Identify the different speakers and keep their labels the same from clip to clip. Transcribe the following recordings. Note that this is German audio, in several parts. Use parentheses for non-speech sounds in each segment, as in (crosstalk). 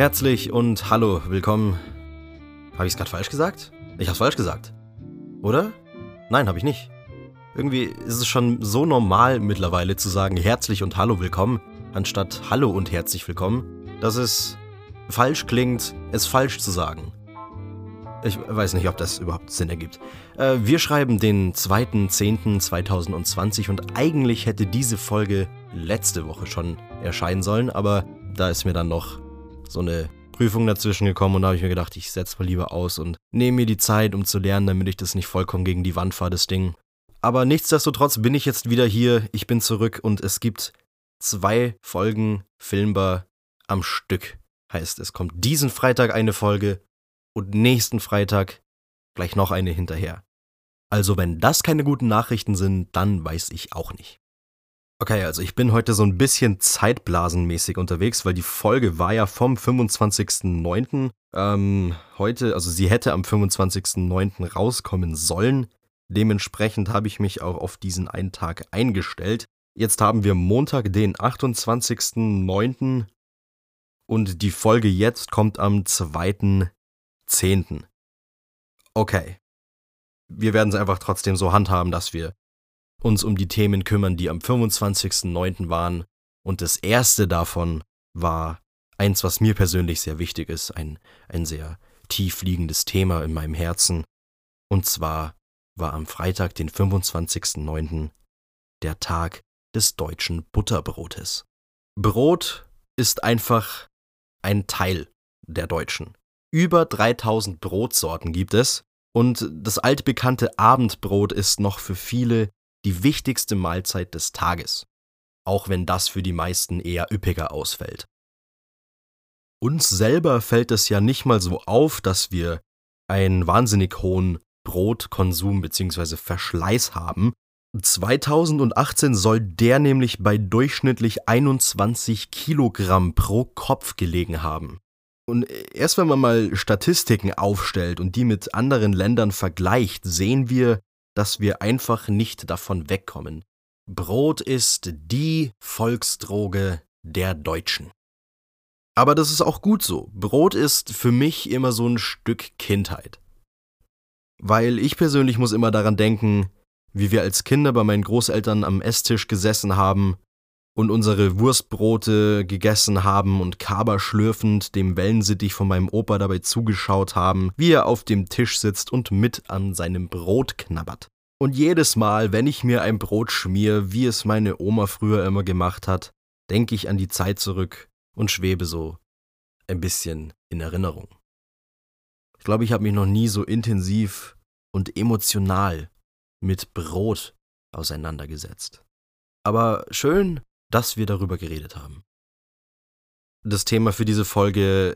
Speaker 1: Herzlich und hallo, willkommen. Habe ich es gerade falsch gesagt? Ich habe es falsch gesagt. Oder? Nein, habe ich nicht. Irgendwie ist es schon so normal mittlerweile zu sagen herzlich und hallo willkommen, anstatt hallo und herzlich willkommen, dass es falsch klingt, es falsch zu sagen. Ich weiß nicht, ob das überhaupt Sinn ergibt. Äh, wir schreiben den 2.10.2020 und eigentlich hätte diese Folge letzte Woche schon erscheinen sollen, aber da ist mir dann noch so eine Prüfung dazwischen gekommen und da habe ich mir gedacht, ich setze mal lieber aus und nehme mir die Zeit, um zu lernen, damit ich das nicht vollkommen gegen die Wand fahre, das Ding. Aber nichtsdestotrotz bin ich jetzt wieder hier, ich bin zurück und es gibt zwei Folgen Filmbar am Stück. Heißt, es kommt diesen Freitag eine Folge und nächsten Freitag gleich noch eine hinterher. Also wenn das keine guten Nachrichten sind, dann weiß ich auch nicht. Okay, also ich bin heute so ein bisschen zeitblasenmäßig unterwegs, weil die Folge war ja vom 25.09. Ähm, heute, also sie hätte am 25.09. rauskommen sollen. Dementsprechend habe ich mich auch auf diesen einen Tag eingestellt. Jetzt haben wir Montag, den 28.09. Und die Folge jetzt kommt am 2.10. Okay. Wir werden es einfach trotzdem so handhaben, dass wir uns um die Themen kümmern, die am 25.09. waren. Und das erste davon war eins, was mir persönlich sehr wichtig ist, ein, ein sehr tief liegendes Thema in meinem Herzen. Und zwar war am Freitag, den 25.09., der Tag des deutschen Butterbrotes. Brot ist einfach ein Teil der Deutschen. Über 3000 Brotsorten gibt es und das altbekannte Abendbrot ist noch für viele die wichtigste Mahlzeit des Tages, auch wenn das für die meisten eher üppiger ausfällt. Uns selber fällt es ja nicht mal so auf, dass wir einen wahnsinnig hohen Brotkonsum bzw. Verschleiß haben. 2018 soll der nämlich bei durchschnittlich 21 Kilogramm pro Kopf gelegen haben. Und erst wenn man mal Statistiken aufstellt und die mit anderen Ländern vergleicht, sehen wir, dass wir einfach nicht davon wegkommen. Brot ist die Volksdroge der Deutschen. Aber das ist auch gut so. Brot ist für mich immer so ein Stück Kindheit. Weil ich persönlich muss immer daran denken, wie wir als Kinder bei meinen Großeltern am Esstisch gesessen haben und unsere Wurstbrote gegessen haben und kaberschlürfend dem Wellensittich von meinem Opa dabei zugeschaut haben, wie er auf dem Tisch sitzt und mit an seinem Brot knabbert. Und jedes Mal, wenn ich mir ein Brot schmier, wie es meine Oma früher immer gemacht hat, denke ich an die Zeit zurück und schwebe so ein bisschen in Erinnerung. Ich glaube, ich habe mich noch nie so intensiv und emotional mit Brot auseinandergesetzt. Aber schön, dass wir darüber geredet haben. Das Thema für diese Folge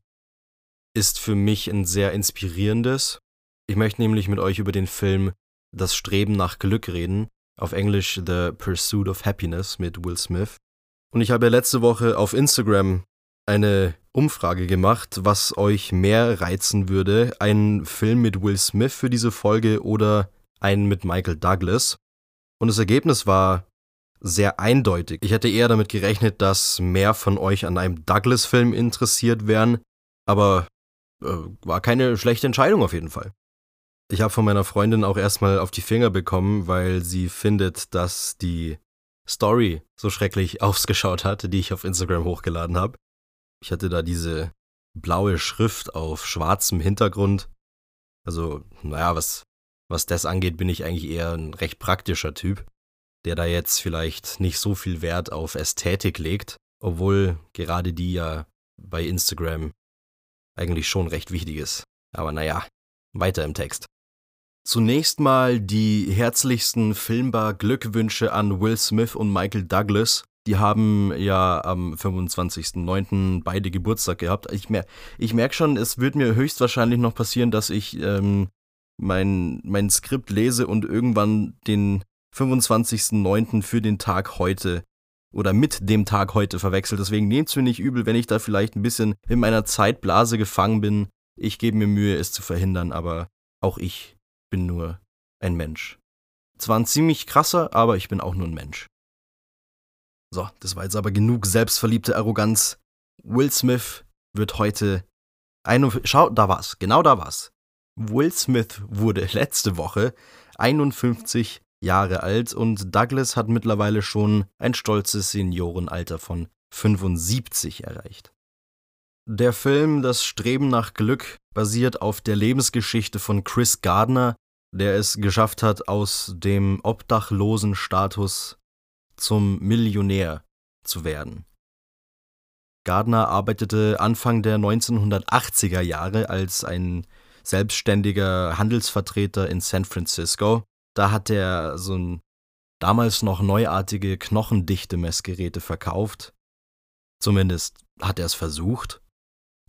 Speaker 1: ist für mich ein sehr inspirierendes. Ich möchte nämlich mit euch über den Film Das Streben nach Glück reden, auf Englisch The Pursuit of Happiness mit Will Smith. Und ich habe letzte Woche auf Instagram eine Umfrage gemacht, was euch mehr reizen würde, einen Film mit Will Smith für diese Folge oder einen mit Michael Douglas. Und das Ergebnis war sehr eindeutig. Ich hätte eher damit gerechnet, dass mehr von euch an einem Douglas-Film interessiert wären, aber äh, war keine schlechte Entscheidung auf jeden Fall. Ich habe von meiner Freundin auch erstmal auf die Finger bekommen, weil sie findet, dass die Story so schrecklich (laughs) ausgeschaut hat, die ich auf Instagram hochgeladen habe. Ich hatte da diese blaue Schrift auf schwarzem Hintergrund. Also, naja, was, was das angeht, bin ich eigentlich eher ein recht praktischer Typ der da jetzt vielleicht nicht so viel Wert auf Ästhetik legt, obwohl gerade die ja bei Instagram eigentlich schon recht wichtig ist. Aber naja, weiter im Text. Zunächst mal die herzlichsten Filmbar Glückwünsche an Will Smith und Michael Douglas. Die haben ja am 25.09. beide Geburtstag gehabt. Ich, mer ich merke schon, es wird mir höchstwahrscheinlich noch passieren, dass ich ähm, mein, mein Skript lese und irgendwann den 25.09. für den Tag heute oder mit dem Tag heute verwechselt. Deswegen nehmt es mir nicht übel, wenn ich da vielleicht ein bisschen in meiner Zeitblase gefangen bin. Ich gebe mir Mühe, es zu verhindern, aber auch ich bin nur ein Mensch. Zwar ein ziemlich krasser, aber ich bin auch nur ein Mensch. So, das war jetzt aber genug selbstverliebte Arroganz. Will Smith wird heute. Ein, schau, da war's, genau da war's. Will Smith wurde letzte Woche 51 Jahre alt und Douglas hat mittlerweile schon ein stolzes Seniorenalter von 75 erreicht. Der Film Das Streben nach Glück basiert auf der Lebensgeschichte von Chris Gardner, der es geschafft hat, aus dem obdachlosen Status zum Millionär zu werden. Gardner arbeitete Anfang der 1980er Jahre als ein selbstständiger Handelsvertreter in San Francisco. Da hat er so ein damals noch neuartige knochendichte Messgeräte verkauft. Zumindest hat er es versucht.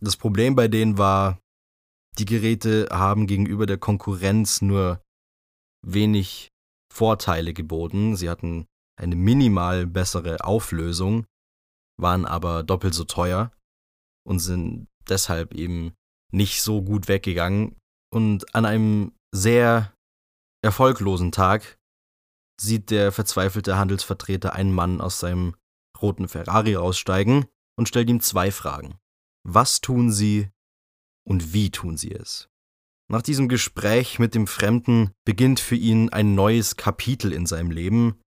Speaker 1: Das Problem bei denen war, die Geräte haben gegenüber der Konkurrenz nur wenig Vorteile geboten. Sie hatten eine minimal bessere Auflösung waren aber doppelt so teuer und sind deshalb eben nicht so gut weggegangen. Und an einem sehr erfolglosen Tag sieht der verzweifelte Handelsvertreter einen Mann aus seinem roten Ferrari aussteigen und stellt ihm zwei Fragen. Was tun Sie und wie tun Sie es? Nach diesem Gespräch mit dem Fremden beginnt für ihn ein neues Kapitel in seinem Leben,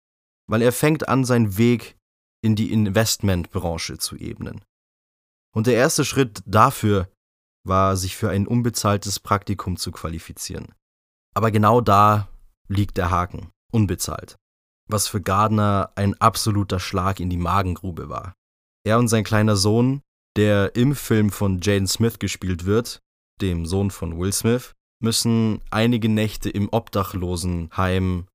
Speaker 1: weil er fängt an, seinen Weg in die Investmentbranche zu ebnen. Und der erste Schritt dafür war, sich für ein unbezahltes Praktikum zu qualifizieren. Aber genau da liegt der Haken, unbezahlt, was für Gardner ein absoluter Schlag in die Magengrube war. Er und sein kleiner Sohn, der im Film von Jaden Smith gespielt wird, dem Sohn von Will Smith, müssen einige Nächte im Obdachlosenheim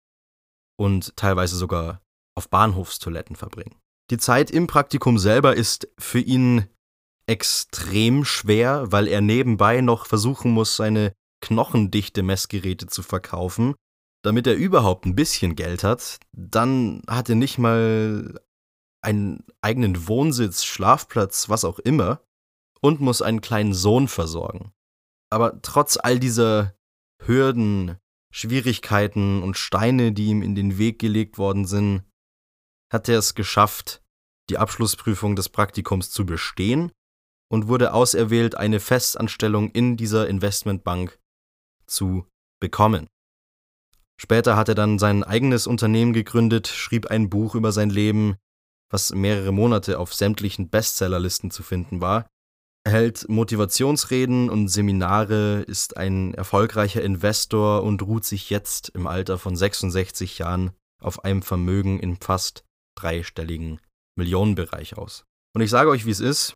Speaker 1: und teilweise sogar auf Bahnhofstoiletten verbringen. Die Zeit im Praktikum selber ist für ihn extrem schwer, weil er nebenbei noch versuchen muss, seine knochendichte Messgeräte zu verkaufen, damit er überhaupt ein bisschen Geld hat. Dann hat er nicht mal einen eigenen Wohnsitz, Schlafplatz, was auch immer, und muss einen kleinen Sohn versorgen. Aber trotz all dieser Hürden, Schwierigkeiten und Steine, die ihm in den Weg gelegt worden sind, hat er es geschafft, die Abschlussprüfung des Praktikums zu bestehen und wurde auserwählt, eine Festanstellung in dieser Investmentbank zu bekommen. Später hat er dann sein eigenes Unternehmen gegründet, schrieb ein Buch über sein Leben, was mehrere Monate auf sämtlichen Bestsellerlisten zu finden war. Er hält Motivationsreden und Seminare, ist ein erfolgreicher Investor und ruht sich jetzt im Alter von 66 Jahren auf einem Vermögen in fast dreistelligen Millionenbereich aus. Und ich sage euch, wie es ist.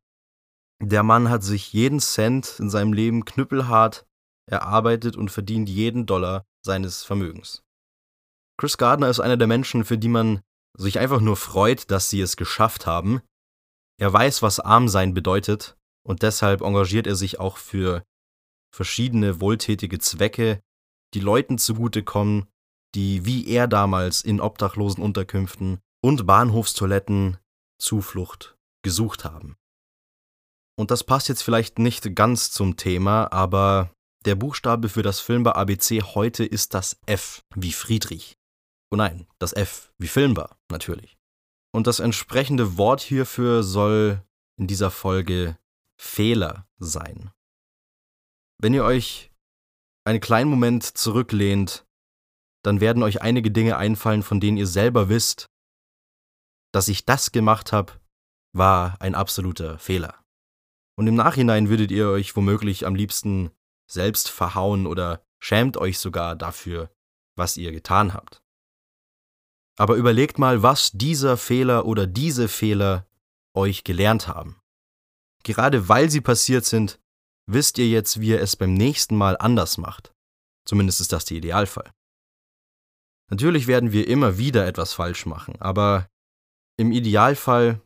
Speaker 1: Der Mann hat sich jeden Cent in seinem Leben knüppelhart erarbeitet und verdient jeden Dollar seines Vermögens. Chris Gardner ist einer der Menschen, für die man sich einfach nur freut, dass sie es geschafft haben. Er weiß, was arm sein bedeutet und deshalb engagiert er sich auch für verschiedene wohltätige Zwecke, die Leuten zugutekommen, die wie er damals in obdachlosen Unterkünften und Bahnhofstoiletten Zuflucht gesucht haben. Und das passt jetzt vielleicht nicht ganz zum Thema, aber der Buchstabe für das Filmbar ABC heute ist das F wie Friedrich. Oh nein, das F wie Filmbar, natürlich. Und das entsprechende Wort hierfür soll in dieser Folge Fehler sein. Wenn ihr euch einen kleinen Moment zurücklehnt, dann werden euch einige Dinge einfallen, von denen ihr selber wisst, dass ich das gemacht habe, war ein absoluter Fehler. Und im Nachhinein würdet ihr euch womöglich am liebsten selbst verhauen oder schämt euch sogar dafür, was ihr getan habt. Aber überlegt mal, was dieser Fehler oder diese Fehler euch gelernt haben. Gerade weil sie passiert sind, wisst ihr jetzt, wie ihr es beim nächsten Mal anders macht. Zumindest ist das der Idealfall. Natürlich werden wir immer wieder etwas falsch machen, aber im Idealfall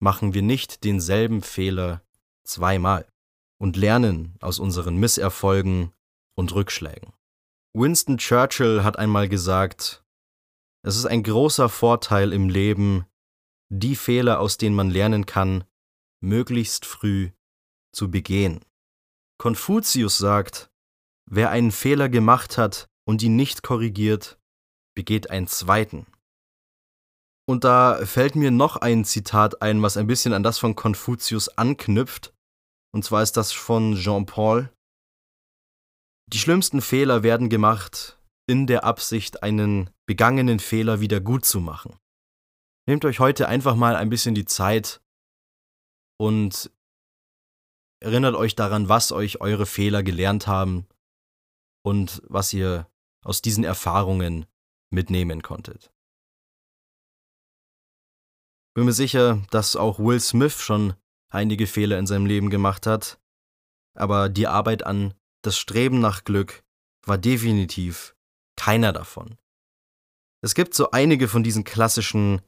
Speaker 1: machen wir nicht denselben Fehler zweimal und lernen aus unseren Misserfolgen und Rückschlägen. Winston Churchill hat einmal gesagt, es ist ein großer Vorteil im Leben, die Fehler, aus denen man lernen kann, möglichst früh zu begehen. Konfuzius sagt, wer einen Fehler gemacht hat und ihn nicht korrigiert, begeht einen zweiten. Und da fällt mir noch ein Zitat ein, was ein bisschen an das von Konfuzius anknüpft. Und zwar ist das von Jean-Paul. Die schlimmsten Fehler werden gemacht in der Absicht, einen begangenen Fehler wieder gut zu machen. Nehmt euch heute einfach mal ein bisschen die Zeit und erinnert euch daran, was euch eure Fehler gelernt haben und was ihr aus diesen Erfahrungen mitnehmen konntet. Bin mir sicher, dass auch Will Smith schon einige Fehler in seinem Leben gemacht hat, aber die Arbeit an das Streben nach Glück war definitiv keiner davon. Es gibt so einige von diesen klassischen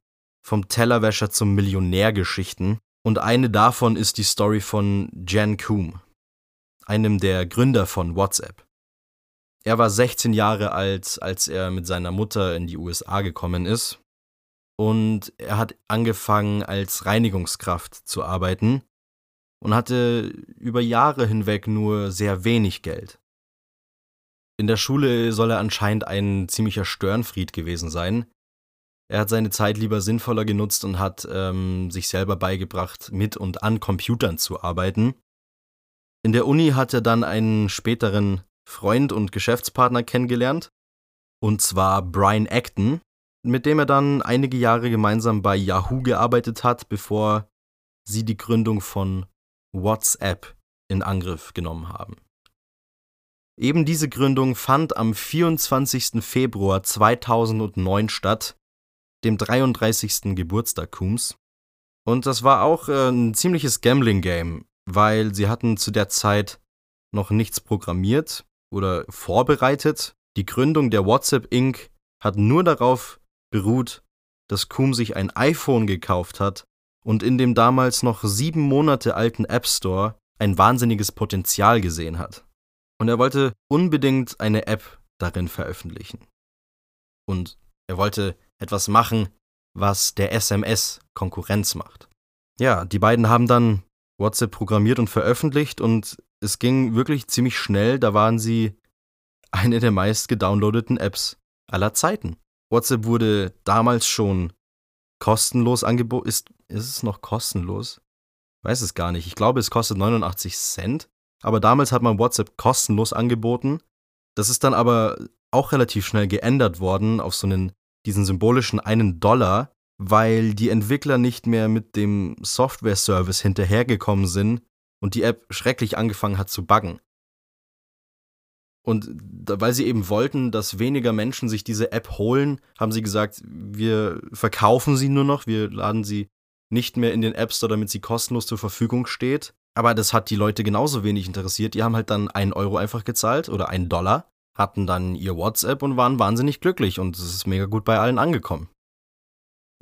Speaker 1: vom Tellerwäscher zum Millionär Geschichten und eine davon ist die Story von Jan Koum, einem der Gründer von WhatsApp. Er war 16 Jahre alt, als er mit seiner Mutter in die USA gekommen ist. Und er hat angefangen als Reinigungskraft zu arbeiten und hatte über Jahre hinweg nur sehr wenig Geld. In der Schule soll er anscheinend ein ziemlicher Störenfried gewesen sein. Er hat seine Zeit lieber sinnvoller genutzt und hat ähm, sich selber beigebracht, mit und an Computern zu arbeiten. In der Uni hat er dann einen späteren Freund und Geschäftspartner kennengelernt, und zwar Brian Acton, mit dem er dann einige Jahre gemeinsam bei Yahoo gearbeitet hat, bevor sie die Gründung von WhatsApp in Angriff genommen haben. Eben diese Gründung fand am 24. Februar 2009 statt, dem 33. Geburtstag Coombs. Und das war auch äh, ein ziemliches Gambling-Game, weil sie hatten zu der Zeit noch nichts programmiert oder vorbereitet. Die Gründung der WhatsApp Inc. hat nur darauf beruht, dass Coom sich ein iPhone gekauft hat und in dem damals noch sieben Monate alten App Store ein wahnsinniges Potenzial gesehen hat. Und er wollte unbedingt eine App darin veröffentlichen. Und er wollte etwas machen, was der SMS Konkurrenz macht. Ja, die beiden haben dann WhatsApp programmiert und veröffentlicht und es ging wirklich ziemlich schnell, da waren sie eine der meist gedownloadeten Apps aller Zeiten. WhatsApp wurde damals schon kostenlos angeboten. Ist, ist es noch kostenlos? Weiß es gar nicht. Ich glaube, es kostet 89 Cent. Aber damals hat man WhatsApp kostenlos angeboten. Das ist dann aber auch relativ schnell geändert worden auf so einen, diesen symbolischen einen Dollar, weil die Entwickler nicht mehr mit dem Software-Service hinterhergekommen sind und die App schrecklich angefangen hat zu buggen. Und weil sie eben wollten, dass weniger Menschen sich diese App holen, haben sie gesagt, wir verkaufen sie nur noch, wir laden sie nicht mehr in den App Store, damit sie kostenlos zur Verfügung steht. Aber das hat die Leute genauso wenig interessiert. Die haben halt dann einen Euro einfach gezahlt oder einen Dollar, hatten dann ihr WhatsApp und waren wahnsinnig glücklich und es ist mega gut bei allen angekommen.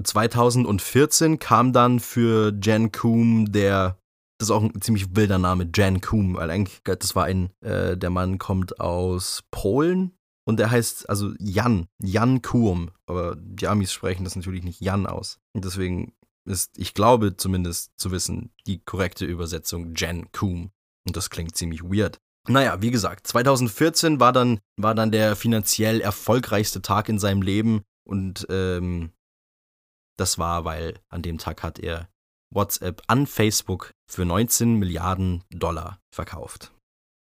Speaker 1: 2014 kam dann für Jan Koom der das ist auch ein ziemlich wilder Name, Jan Koom, weil eigentlich, das war ein, äh, der Mann kommt aus Polen und der heißt also Jan, Jan Koom, aber die Amis sprechen das natürlich nicht Jan aus. Und deswegen ist, ich glaube zumindest zu wissen, die korrekte Übersetzung Jan Koom. Und das klingt ziemlich weird. Naja, wie gesagt, 2014 war dann, war dann der finanziell erfolgreichste Tag in seinem Leben und ähm, das war, weil an dem Tag hat er WhatsApp an Facebook für 19 Milliarden Dollar verkauft.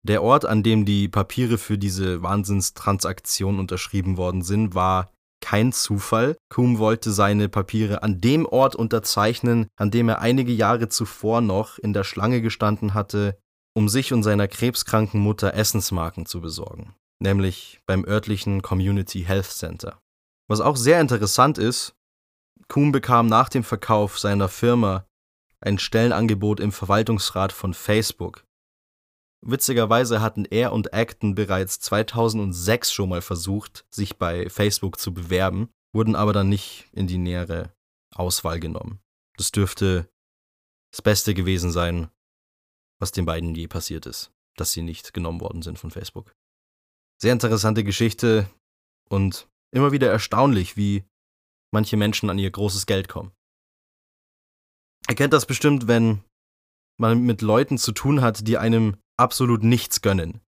Speaker 1: Der Ort, an dem die Papiere für diese Wahnsinnstransaktion unterschrieben worden sind, war kein Zufall. Kuhn wollte seine Papiere an dem Ort unterzeichnen, an dem er einige Jahre zuvor noch in der Schlange gestanden hatte, um sich und seiner krebskranken Mutter Essensmarken zu besorgen, nämlich beim örtlichen Community Health Center. Was auch sehr interessant ist, Kuhn bekam nach dem Verkauf seiner Firma ein Stellenangebot im Verwaltungsrat von Facebook. Witzigerweise hatten er und Acton bereits 2006 schon mal versucht, sich bei Facebook zu bewerben, wurden aber dann nicht in die nähere Auswahl genommen. Das dürfte das Beste gewesen sein, was den beiden je passiert ist, dass sie nicht genommen worden sind von Facebook. Sehr interessante Geschichte und immer wieder erstaunlich, wie manche Menschen an ihr großes Geld kommen. Ihr kennt das bestimmt, wenn man mit Leuten zu tun hat, die einem absolut nichts gönnen.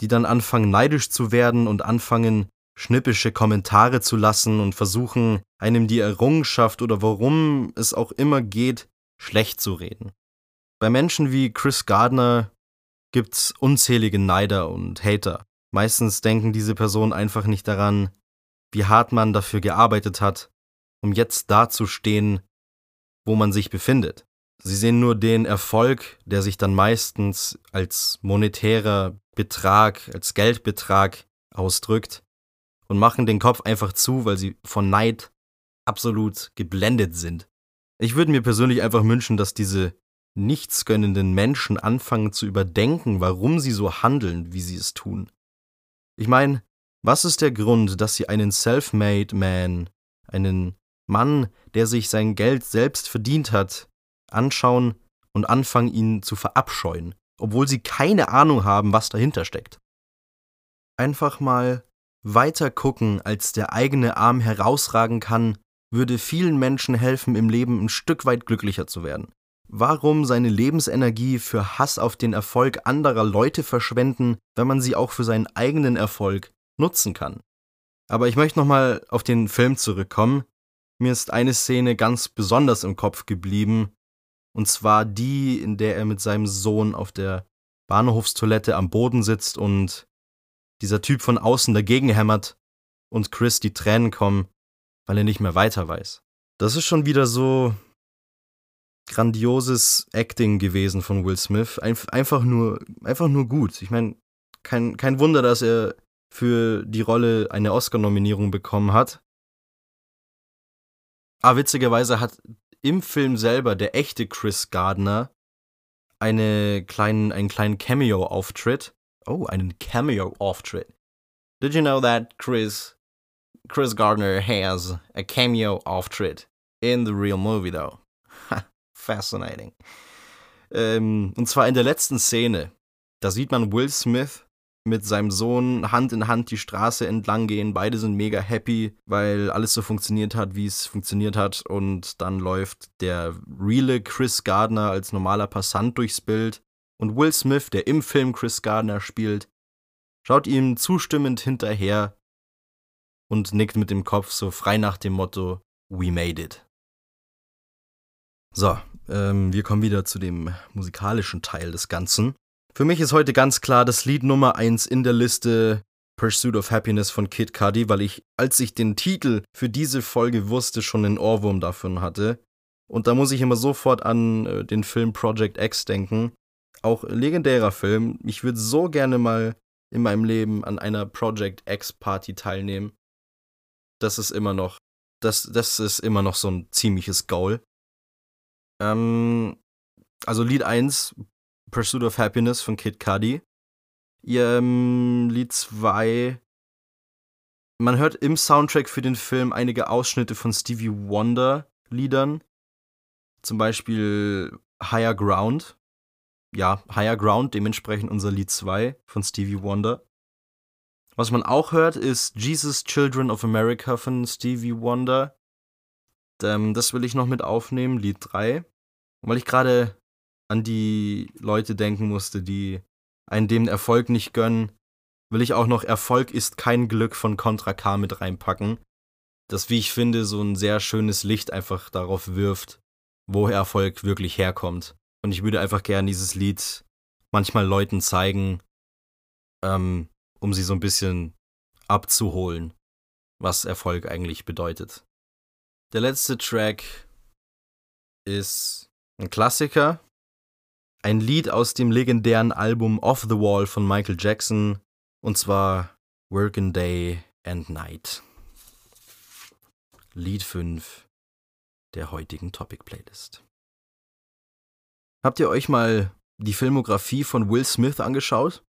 Speaker 1: Die dann anfangen neidisch zu werden und anfangen schnippische Kommentare zu lassen und versuchen, einem die Errungenschaft oder worum es auch immer geht, schlecht zu reden. Bei Menschen wie Chris Gardner gibt's unzählige Neider und Hater. Meistens denken diese Personen einfach nicht daran, wie hart man dafür gearbeitet hat, um jetzt dazustehen, wo man sich befindet. Sie sehen nur den Erfolg, der sich dann meistens als monetärer Betrag, als Geldbetrag ausdrückt und machen den Kopf einfach zu, weil sie von Neid absolut geblendet sind. Ich würde mir persönlich einfach wünschen, dass diese nichtsgönnenden Menschen anfangen zu überdenken, warum sie so handeln, wie sie es tun. Ich meine, was ist der Grund, dass sie einen self-made Man, einen Mann, der sich sein Geld selbst verdient hat, anschauen und anfangen, ihn zu verabscheuen, obwohl sie keine Ahnung haben, was dahinter steckt? Einfach mal weiter gucken, als der eigene Arm herausragen kann, würde vielen Menschen helfen, im Leben ein Stück weit glücklicher zu werden. Warum seine Lebensenergie für Hass auf den Erfolg anderer Leute verschwenden, wenn man sie auch für seinen eigenen Erfolg nutzen kann? Aber ich möchte nochmal auf den Film zurückkommen. Mir ist eine Szene ganz besonders im Kopf geblieben, und zwar die, in der er mit seinem Sohn auf der Bahnhofstoilette am Boden sitzt und dieser Typ von außen dagegen hämmert und Chris die Tränen kommen, weil er nicht mehr weiter weiß. Das ist schon wieder so grandioses Acting gewesen von Will Smith. Einf einfach nur, einfach nur gut. Ich meine, kein, kein Wunder, dass er für die Rolle eine Oscar-Nominierung bekommen hat. Aber witzigerweise hat im Film selber der echte Chris Gardner eine kleinen, einen kleinen Cameo-Auftritt. Oh, einen Cameo-Auftritt. Did you know that Chris Chris Gardner has a cameo-Auftritt in the real movie, though? Fascinating. Ähm, und zwar in der letzten Szene. Da sieht man Will Smith mit seinem Sohn Hand in Hand die Straße entlang gehen. Beide sind mega happy, weil alles so funktioniert hat, wie es funktioniert hat. Und dann läuft der reale Chris Gardner als normaler Passant durchs Bild. Und Will Smith, der im Film Chris Gardner spielt, schaut ihm zustimmend hinterher und nickt mit dem Kopf so frei nach dem Motto We made it. So, ähm, wir kommen wieder zu dem musikalischen Teil des Ganzen. Für mich ist heute ganz klar das Lied Nummer 1 in der Liste Pursuit of Happiness von Kid Cudi, weil ich, als ich den Titel für diese Folge wusste, schon einen Ohrwurm davon hatte. Und da muss ich immer sofort an äh, den Film Project X denken. Auch legendärer Film. Ich würde so gerne mal in meinem Leben an einer Project X Party teilnehmen. Das ist immer noch, das, das ist immer noch so ein ziemliches Goal. Ähm, also Lied 1, Pursuit of Happiness von Kid Cudi. Ähm, Lied 2, man hört im Soundtrack für den Film einige Ausschnitte von Stevie Wonder Liedern. Zum Beispiel Higher Ground. Ja, Higher Ground, dementsprechend unser Lied 2 von Stevie Wonder. Was man auch hört, ist Jesus Children of America von Stevie Wonder. Ähm, das will ich noch mit aufnehmen, Lied 3. Und weil ich gerade an die Leute denken musste, die einen dem Erfolg nicht gönnen, will ich auch noch Erfolg ist kein Glück von Contra K mit reinpacken. Das, wie ich finde, so ein sehr schönes Licht einfach darauf wirft, wo Erfolg wirklich herkommt. Und ich würde einfach gern dieses Lied manchmal Leuten zeigen, ähm, um sie so ein bisschen abzuholen, was Erfolg eigentlich bedeutet. Der letzte Track ist ein Klassiker, ein Lied aus dem legendären Album Off the Wall von Michael Jackson, und zwar Working Day and Night. Lied 5 der heutigen Topic Playlist. Habt ihr euch mal die Filmografie von Will Smith angeschaut?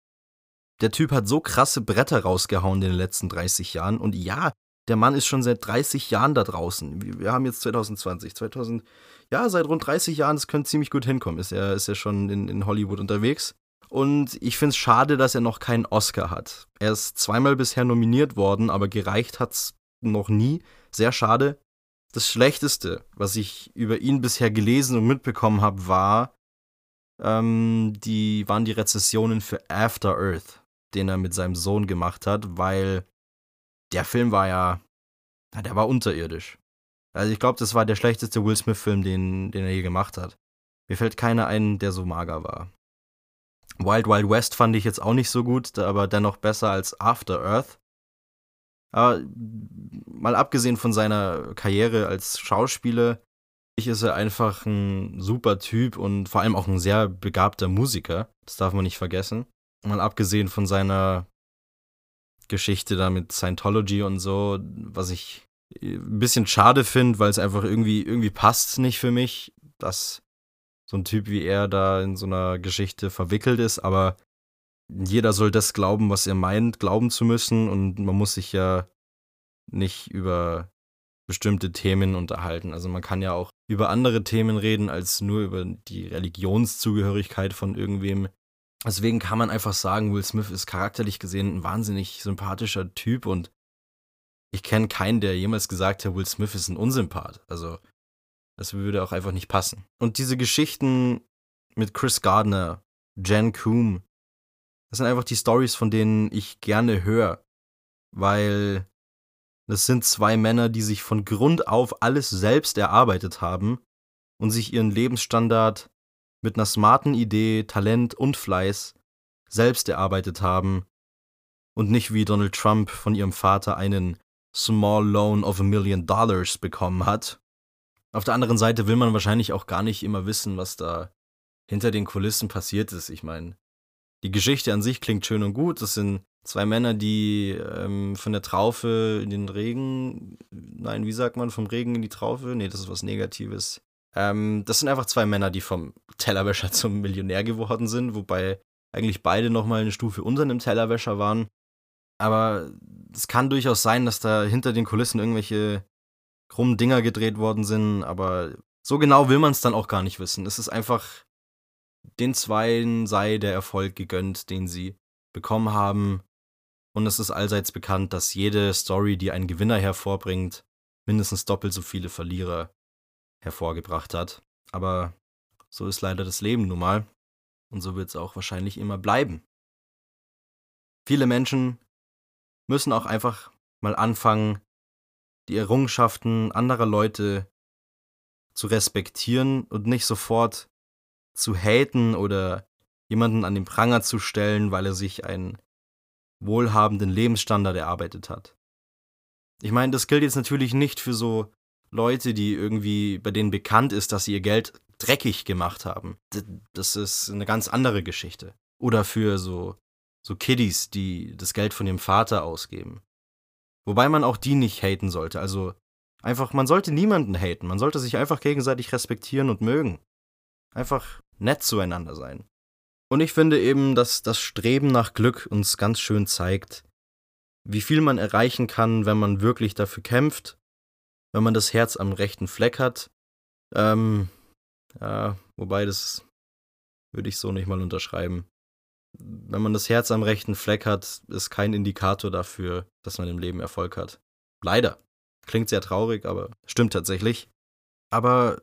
Speaker 1: Der Typ hat so krasse Bretter rausgehauen in den letzten 30 Jahren. Und ja, der Mann ist schon seit 30 Jahren da draußen. Wir haben jetzt 2020, 2000, ja, seit rund 30 Jahren, das könnte ziemlich gut hinkommen. Ist er, ist er schon in, in Hollywood unterwegs. Und ich finde es schade, dass er noch keinen Oscar hat. Er ist zweimal bisher nominiert worden, aber gereicht hat es noch nie. Sehr schade. Das Schlechteste, was ich über ihn bisher gelesen und mitbekommen habe, war, ähm, die, waren die Rezessionen für After Earth den er mit seinem Sohn gemacht hat, weil der Film war ja, ja der war unterirdisch. Also ich glaube, das war der schlechteste Will Smith-Film, den, den er je gemacht hat. Mir fällt keiner ein, der so mager war. Wild Wild West fand ich jetzt auch nicht so gut, aber dennoch besser als After Earth. Aber mal abgesehen von seiner Karriere als Schauspieler, ist er einfach ein super Typ und vor allem auch ein sehr begabter Musiker. Das darf man nicht vergessen. Mal abgesehen von seiner Geschichte da mit Scientology und so, was ich ein bisschen schade finde, weil es einfach irgendwie, irgendwie passt nicht für mich, dass so ein Typ wie er da in so einer Geschichte verwickelt ist, aber jeder soll das glauben, was er meint, glauben zu müssen und man muss sich ja nicht über bestimmte Themen unterhalten. Also man kann ja auch über andere Themen reden als nur über die Religionszugehörigkeit von irgendwem. Deswegen kann man einfach sagen, Will Smith ist charakterlich gesehen ein wahnsinnig sympathischer Typ und ich kenne keinen, der jemals gesagt hat, Will Smith ist ein Unsympath. Also das würde auch einfach nicht passen. Und diese Geschichten mit Chris Gardner, Jen Coom, das sind einfach die Stories, von denen ich gerne höre, weil das sind zwei Männer, die sich von Grund auf alles selbst erarbeitet haben und sich ihren Lebensstandard mit einer smarten Idee, Talent und Fleiß selbst erarbeitet haben und nicht wie Donald Trump von ihrem Vater einen Small Loan of a Million Dollars bekommen hat. Auf der anderen Seite will man wahrscheinlich auch gar nicht immer wissen, was da hinter den Kulissen passiert ist. Ich meine, die Geschichte an sich klingt schön und gut. Das sind zwei Männer, die ähm, von der Traufe in den Regen, nein, wie sagt man, vom Regen in die Traufe? Nee, das ist was Negatives. Ähm, das sind einfach zwei Männer, die vom Tellerwäscher (laughs) zum Millionär geworden sind, wobei eigentlich beide nochmal eine Stufe unter einem Tellerwäscher waren. Aber es kann durchaus sein, dass da hinter den Kulissen irgendwelche krummen Dinger gedreht worden sind, aber so genau will man es dann auch gar nicht wissen. Es ist einfach, den Zweien sei der Erfolg gegönnt, den sie bekommen haben. Und es ist allseits bekannt, dass jede Story, die einen Gewinner hervorbringt, mindestens doppelt so viele Verlierer hervorgebracht hat. Aber so ist leider das Leben nun mal. Und so wird es auch wahrscheinlich immer bleiben. Viele Menschen müssen auch einfach mal anfangen, die Errungenschaften anderer Leute zu respektieren und nicht sofort zu haten oder jemanden an den Pranger zu stellen, weil er sich einen wohlhabenden Lebensstandard erarbeitet hat. Ich meine, das gilt jetzt natürlich nicht für so Leute, die irgendwie, bei denen bekannt ist, dass sie ihr Geld dreckig gemacht haben. Das ist eine ganz andere Geschichte. Oder für so, so Kiddies, die das Geld von ihrem Vater ausgeben. Wobei man auch die nicht haten sollte. Also einfach, man sollte niemanden haten. Man sollte sich einfach gegenseitig respektieren und mögen. Einfach nett zueinander sein. Und ich finde eben, dass das Streben nach Glück uns ganz schön zeigt, wie viel man erreichen kann, wenn man wirklich dafür kämpft, wenn man das Herz am rechten Fleck hat. Ähm, ja, wobei das würde ich so nicht mal unterschreiben. Wenn man das Herz am rechten Fleck hat, ist kein Indikator dafür, dass man im Leben Erfolg hat. Leider. Klingt sehr traurig, aber stimmt tatsächlich. Aber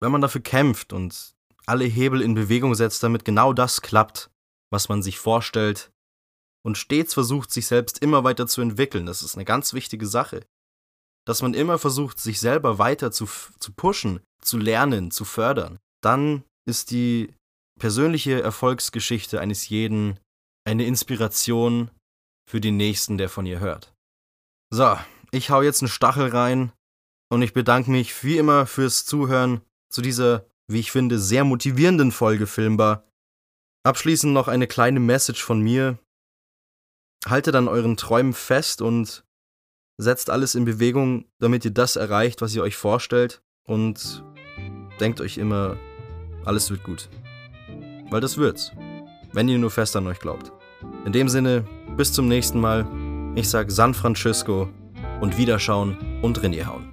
Speaker 1: wenn man dafür kämpft und alle Hebel in Bewegung setzt, damit genau das klappt, was man sich vorstellt, und stets versucht, sich selbst immer weiter zu entwickeln. Das ist eine ganz wichtige Sache. Dass man immer versucht, sich selber weiter zu, zu pushen, zu lernen, zu fördern. Dann ist die persönliche Erfolgsgeschichte eines jeden eine Inspiration für den Nächsten, der von ihr hört. So, ich hau jetzt einen Stachel rein und ich bedanke mich wie immer fürs Zuhören zu dieser wie ich finde, sehr motivierenden Folge filmbar. Abschließend noch eine kleine Message von mir. Haltet an euren Träumen fest und setzt alles in Bewegung, damit ihr das erreicht, was ihr euch vorstellt. Und denkt euch immer, alles wird gut. Weil das wird's. Wenn ihr nur fest an euch glaubt. In dem Sinne, bis zum nächsten Mal. Ich sag San Francisco und Wiederschauen und Trainier hauen.